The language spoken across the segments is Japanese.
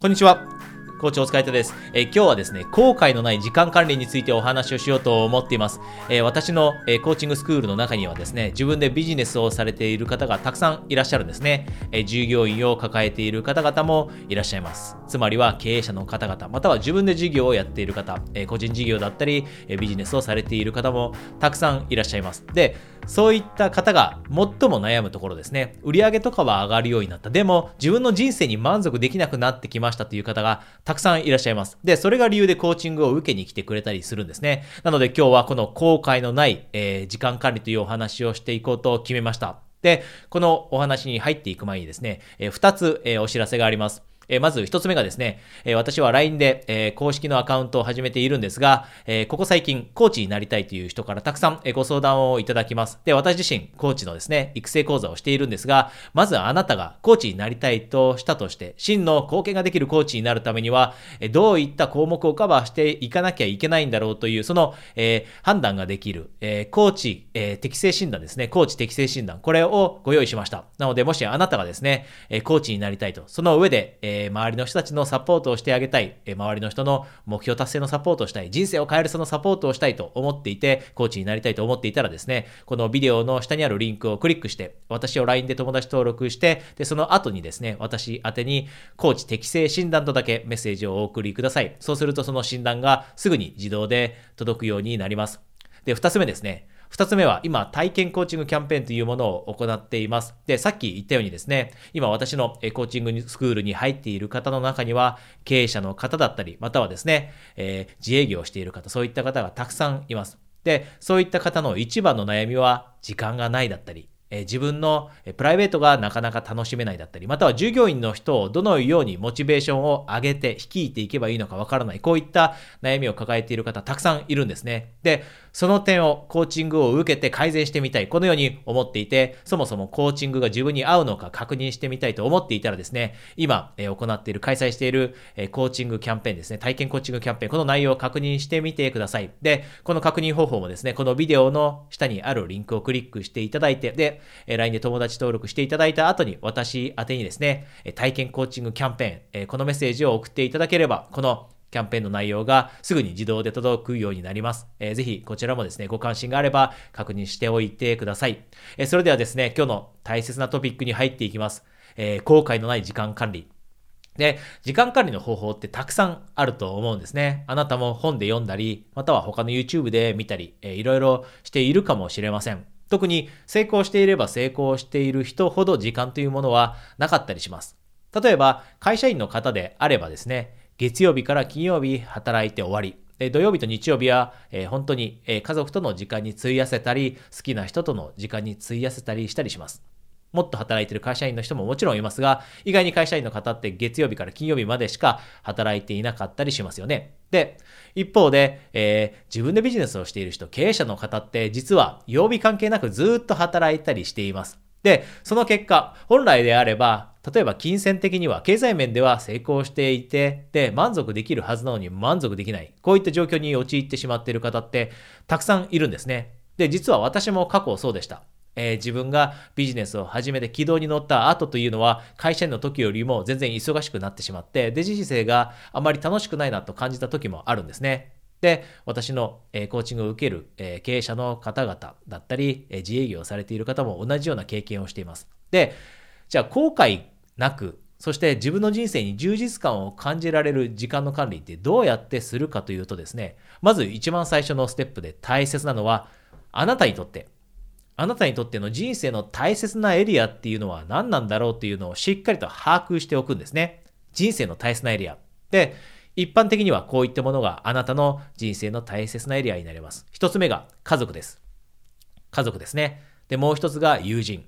こんにちは。校長お疲れ様です、えー、今日はですね、後悔のない時間管理についてお話をしようと思っています。えー、私の、えー、コーチングスクールの中にはですね、自分でビジネスをされている方がたくさんいらっしゃるんですね。え従業員を抱えている方々もいらっしゃいます。つまりは経営者の方々、または自分で事業をやっている方、え個人事業だったり、えビジネスをされている方もたくさんいらっしゃいます。で、そういった方が最も悩むところですね。売上とかは上がるようになった。でも、自分の人生に満足できなくなってきましたという方がたくさんいらっしゃいます。で、それが理由でコーチングを受けに来てくれたりするんですね。なので今日はこの後悔のない、えー、時間管理というお話をしていこうと決めました。で、このお話に入っていく前にですね、えー、2つ、えー、お知らせがあります。えまず一つ目がですね、え私は LINE で、え公式のアカウントを始めているんですが、えここ最近コーチになりたいという人からたくさん、えご相談をいただきます。で、私自身コーチのですね、育成講座をしているんですが、まずあなたがコーチになりたいとしたとして、真の貢献ができるコーチになるためには、えどういった項目をカバーしていかなきゃいけないんだろうという、その、え判断ができる、えコーチ、え適正診断ですね、コーチ適正診断、これをご用意しました。なので、もしあなたがですね、えコーチになりたいと、その上で、え周りの人たちのサポートをしてあげたい、え周りの人の目標達成のサポートをしたい、人生を変えるそのサポートをしたいと思っていて、コーチになりたいと思っていたらですね、このビデオの下にあるリンクをクリックして、私を LINE で友達登録して、で、その後にですね、私宛にコーチ適正診断とだけメッセージをお送りください。そうするとその診断がすぐに自動で届くようになります。で、二つ目ですね。二つ目は、今、体験コーチングキャンペーンというものを行っています。で、さっき言ったようにですね、今私のコーチングスクールに入っている方の中には、経営者の方だったり、またはですね、えー、自営業をしている方、そういった方がたくさんいます。で、そういった方の一番の悩みは、時間がないだったり、自分のプライベートがなかなか楽しめないだったり、または従業員の人をどのようにモチベーションを上げて率いていけばいいのかわからない、こういった悩みを抱えている方たくさんいるんですね。で、その点をコーチングを受けて改善してみたい、このように思っていて、そもそもコーチングが自分に合うのか確認してみたいと思っていたらですね、今、え行っている、開催している、えコーチングキャンペーンですね、体験コーチングキャンペーン、この内容を確認してみてください。で、この確認方法もですね、このビデオの下にあるリンクをクリックしていただいて、で、え LINE で友達登録していただいた後に、私宛にですね、体験コーチングキャンペーン、えこのメッセージを送っていただければ、このキャンペーンの内容がすぐに自動で届くようになります。えー、ぜひこちらもですね、ご関心があれば確認しておいてください。えー、それではですね、今日の大切なトピックに入っていきます。えー、後悔のない時間管理。で、時間管理の方法ってたくさんあると思うんですね。あなたも本で読んだり、または他の YouTube で見たり、えー、いろいろしているかもしれません。特に成功していれば成功している人ほど時間というものはなかったりします。例えば、会社員の方であればですね、月曜日から金曜日働いて終わり。土曜日と日曜日は、えー、本当に、えー、家族との時間に費やせたり、好きな人との時間に費やせたりしたりします。もっと働いてる会社員の人ももちろんいますが、意外に会社員の方って月曜日から金曜日までしか働いていなかったりしますよね。で、一方で、えー、自分でビジネスをしている人、経営者の方って実は曜日関係なくずっと働いたりしています。で、その結果、本来であれば、例えば金銭的には、経済面では成功していて、で、満足できるはずなのに満足できない。こういった状況に陥ってしまっている方ってたくさんいるんですね。で、実は私も過去そうでした。えー、自分がビジネスを始めて軌道に乗った後というのは会社員の時よりも全然忙しくなってしまってデジ人生があまり楽しくないなと感じた時もあるんですね。で、私の、え、コーチングを受ける、え、経営者の方々だったり、え、自営業をされている方も同じような経験をしています。で、じゃあ後悔なく、そして自分の人生に充実感を感じられる時間の管理ってどうやってするかというとですね、まず一番最初のステップで大切なのは、あなたにとって、あなたにとっての人生の大切なエリアっていうのは何なんだろうっていうのをしっかりと把握しておくんですね。人生の大切なエリア。で、一般的にはこういったものがあなたの人生の大切なエリアになります。一つ目が家族です。家族ですね。で、もう一つが友人。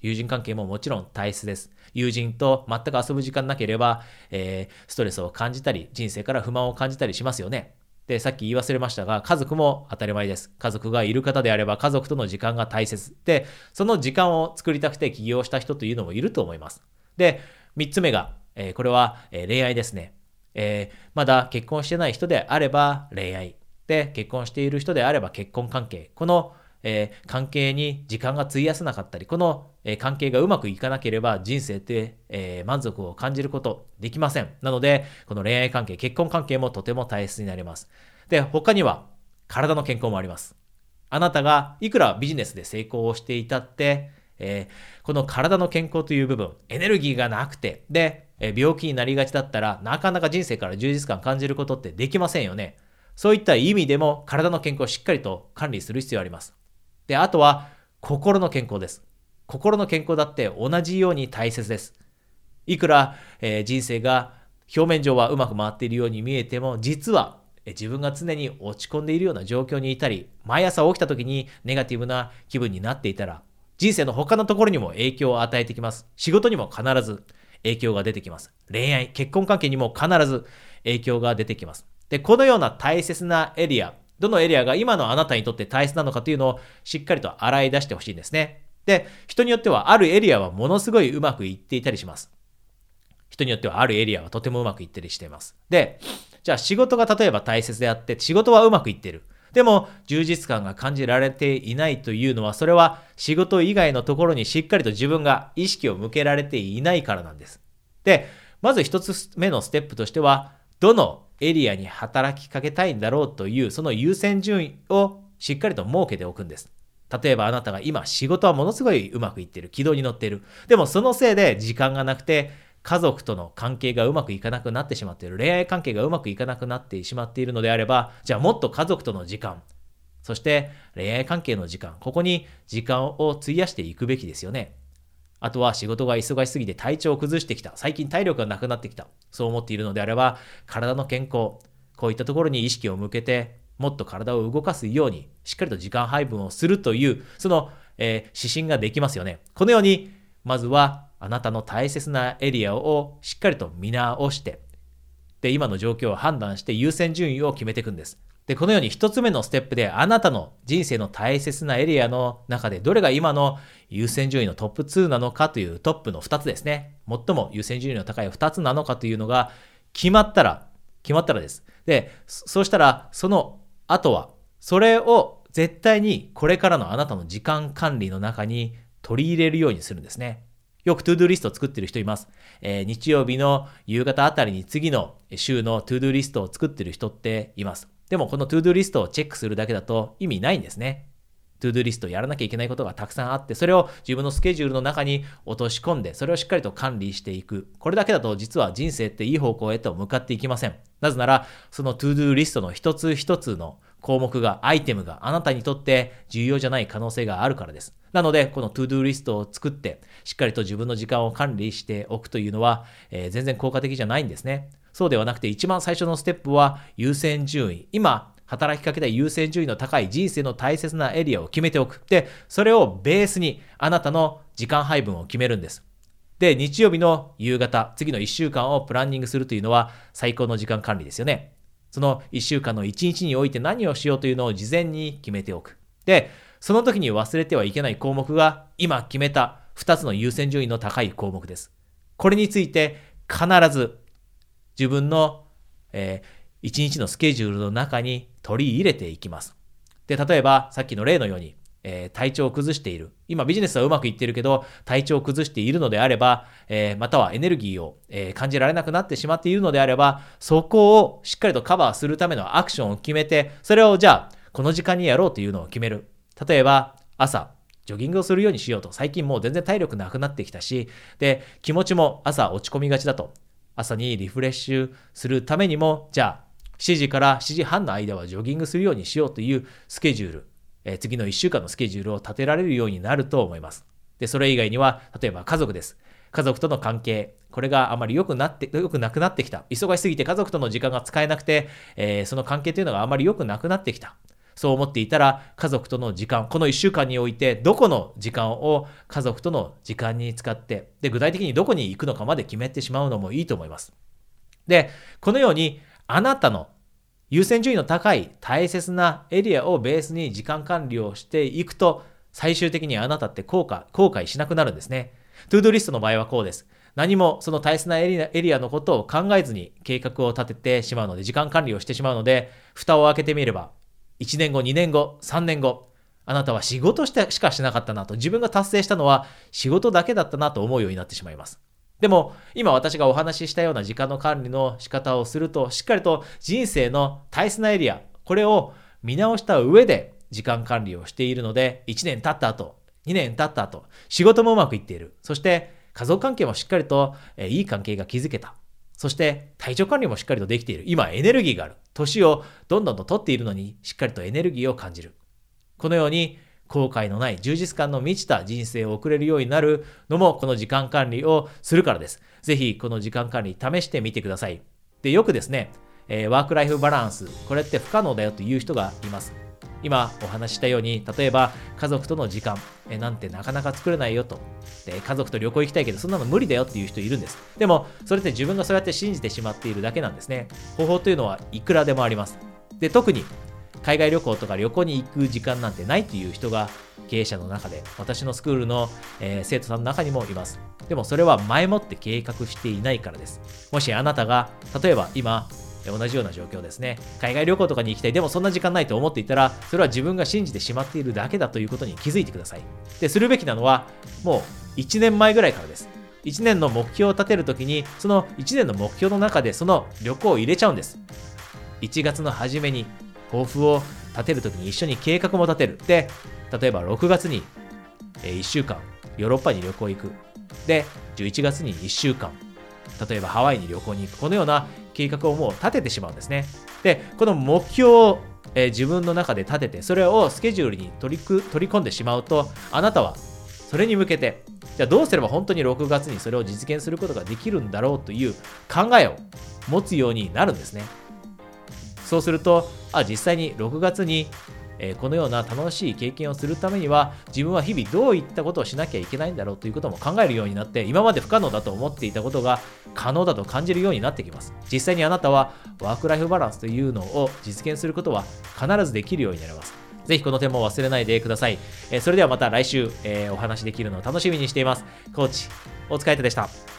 友人関係ももちろん大切です。友人と全く遊ぶ時間なければ、えー、ストレスを感じたり、人生から不満を感じたりしますよね。で、さっき言い忘れましたが、家族も当たり前です。家族がいる方であれば、家族との時間が大切。で、その時間を作りたくて起業した人というのもいると思います。で、3つ目が、えー、これは、えー、恋愛ですね。えー、まだ結婚してない人であれば恋愛。で、結婚している人であれば結婚関係。このえ、関係に時間が費やせなかったり、このえ関係がうまくいかなければ人生って、えー、満足を感じることできません。なので、この恋愛関係、結婚関係もとても大切になります。で、他には体の健康もあります。あなたがいくらビジネスで成功をしていたって、えー、この体の健康という部分、エネルギーがなくて、で、え病気になりがちだったら、なかなか人生から充実感感じることってできませんよね。そういった意味でも体の健康をしっかりと管理する必要があります。で、あとは心の健康です。心の健康だって同じように大切です。いくら、えー、人生が表面上はうまく回っているように見えても、実は自分が常に落ち込んでいるような状況にいたり、毎朝起きた時にネガティブな気分になっていたら、人生の他のところにも影響を与えてきます。仕事にも必ず影響が出てきます。恋愛、結婚関係にも必ず影響が出てきます。で、このような大切なエリア、どのエリアが今のあなたにとって大切なのかというのをしっかりと洗い出してほしいんですね。で、人によってはあるエリアはものすごいうまくいっていたりします。人によってはあるエリアはとてもうまくいったりしています。で、じゃあ仕事が例えば大切であって、仕事はうまくいってる。でも、充実感が感じられていないというのは、それは仕事以外のところにしっかりと自分が意識を向けられていないからなんです。で、まず一つ目のステップとしては、どのエリアに働きかけたいんだろうという、その優先順位をしっかりと設けておくんです。例えばあなたが今仕事はものすごいうまくいってる。軌道に乗ってる。でもそのせいで時間がなくて、家族との関係がうまくいかなくなってしまっている。恋愛関係がうまくいかなくなってしまっているのであれば、じゃあもっと家族との時間、そして恋愛関係の時間、ここに時間を費やしていくべきですよね。あとは仕事が忙しすぎて体調を崩してきた。最近体力がなくなってきた。そう思っているのであれば、体の健康、こういったところに意識を向けて、もっと体を動かすように、しっかりと時間配分をするという、その、えー、指針ができますよね。このように、まずはあなたの大切なエリアをしっかりと見直して、で、今の状況を判断して優先順位を決めていくんです。で、このように一つ目のステップであなたの人生の大切なエリアの中でどれが今の優先順位のトップ2なのかというトップの2つですね。最も優先順位の高い2つなのかというのが決まったら、決まったらです。で、そうしたらそのあとは、それを絶対にこれからのあなたの時間管理の中に取り入れるようにするんですね。よく to-do list を作ってる人います。えー、日曜日の夕方あたりに次の週の to-do list を作ってる人っています。でもこの to-do list をチェックするだけだと意味ないんですね。 to-do list やらなきゃいけないことがたくさんあって、それを自分のスケジュールの中に落とし込んで、それをしっかりと管理していく。これだけだと実は人生っていい方向へと向かっていきません。なぜなら、その to-do list の一つ一つの項目が、アイテムがあなたにとって重要じゃない可能性があるからです。なので、この to-do list を作って、しっかりと自分の時間を管理しておくというのは、えー、全然効果的じゃないんですね。そうではなくて、一番最初のステップは優先順位。今、働きかけた優先順位の高い人生の大切なエリアを決めておく。で、それをベースにあなたの時間配分を決めるんです。で、日曜日の夕方、次の1週間をプランニングするというのは最高の時間管理ですよね。その1週間の1日において何をしようというのを事前に決めておく。で、その時に忘れてはいけない項目が今決めた2つの優先順位の高い項目です。これについて必ず自分の、えー一日のスケジュールの中に取り入れていきます。で、例えばさっきの例のように、えー、体調を崩している。今ビジネスはうまくいってるけど、体調を崩しているのであれば、えー、またはエネルギーを、えー、感じられなくなってしまっているのであれば、そこをしっかりとカバーするためのアクションを決めて、それをじゃあ、この時間にやろうというのを決める。例えば、朝、ジョギングをするようにしようと。最近もう全然体力なくなってきたし、で、気持ちも朝落ち込みがちだと。朝にリフレッシュするためにも、じゃあ、7時から7時半の間はジョギングするようにしようというスケジュール、えー、次の1週間のスケジュールを立てられるようになると思います。で、それ以外には、例えば家族です。家族との関係、これがあまり良くなって、良くなくなってきた。忙しすぎて家族との時間が使えなくて、えー、その関係というのがあまり良くなくなってきた。そう思っていたら、家族との時間、この1週間において、どこの時間を家族との時間に使って、で、具体的にどこに行くのかまで決めてしまうのもいいと思います。で、このように、あなたの優先順位の高い大切なエリアをベースに時間管理をしていくと、最終的にあなたって後悔後悔しなくなるんですね。トゥードリストの場合はこうです。何もその大切なエリアエリアのことを考えずに計画を立ててしまうので、時間管理をしてしまうので、蓋を開けてみれば、1年後、2年後、3年後、あなたは仕事してしかしなかったなと、自分が達成したのは仕事だけだったなと思うようになってしまいます。でも、今私がお話ししたような時間の管理の仕方をすると、しっかりと人生の大切なエリア、これを見直した上で時間管理をしているので、1年経った後、2年経った後、仕事もうまくいっている。そして、家族関係もしっかりと、えいい関係が築けた。そして体調管理もしっかりとできている。今エネルギーがある。年をどんどんと取っているのにしっかりとエネルギーを感じる。このように後悔のない充実感の満ちた人生を送れるようになるのもこの時間管理をするからです。ぜひこの時間管理試してみてください。で、よくですね、えー、ワークライフバランス、これって不可能だよという人がいます。今お話ししたように、例えば家族との時間えなんてなかなか作れないよと。で、家族と旅行行きたいけど、そんなの無理だよっていう人いるんです。でも、それって自分がそうやって信じてしまっているだけなんですね。方法というのはいくらでもあります。で、特に海外旅行とか旅行に行く時間なんてないっていう人が経営者の中で、私のスクールの、えー、生徒さんの中にもいます。でもそれは前もって計画していないからです。もしあなたが、例えば今、同じような状況ですね。海外旅行とかに行きたい。でもそんな時間ないと思っていたら、それは自分が信じてしまっているだけだということに気づいてください。で、するべきなのは、もう1年前ぐらいからです。1年の目標を立てるときに、その1年の目標の中でその旅行を入れちゃうんです。1月の初めに抱負を立てるときに一緒に計画も立てる。で、例えば6月に1週間ヨーロッパに旅行行く。で、11月に1週間例えばハワイに旅行に行く。このような計画をもう立ててしまうんですね。で、この目標を、え、自分の中で立てて、それをスケジュールに取り取り込んでしまうと、あなたはそれに向けて、じゃあどうすれば本当に6月にそれを実現することができるんだろうという考えを持つようになるんですね。そうすると、あ、実際に6月にえ、このような楽しい経験をするためには自分は日々どういったことをしなきゃいけないんだろうということも考えるようになって今まで不可能だと思っていたことが可能だと感じるようになってきます実際にあなたはワークライフバランスというのを実現することは必ずできるようになりますぜひこの点も忘れないでください。え、それではまた来週、え、お話できるのを楽しみにしています。コーチ、お疲れ様でした。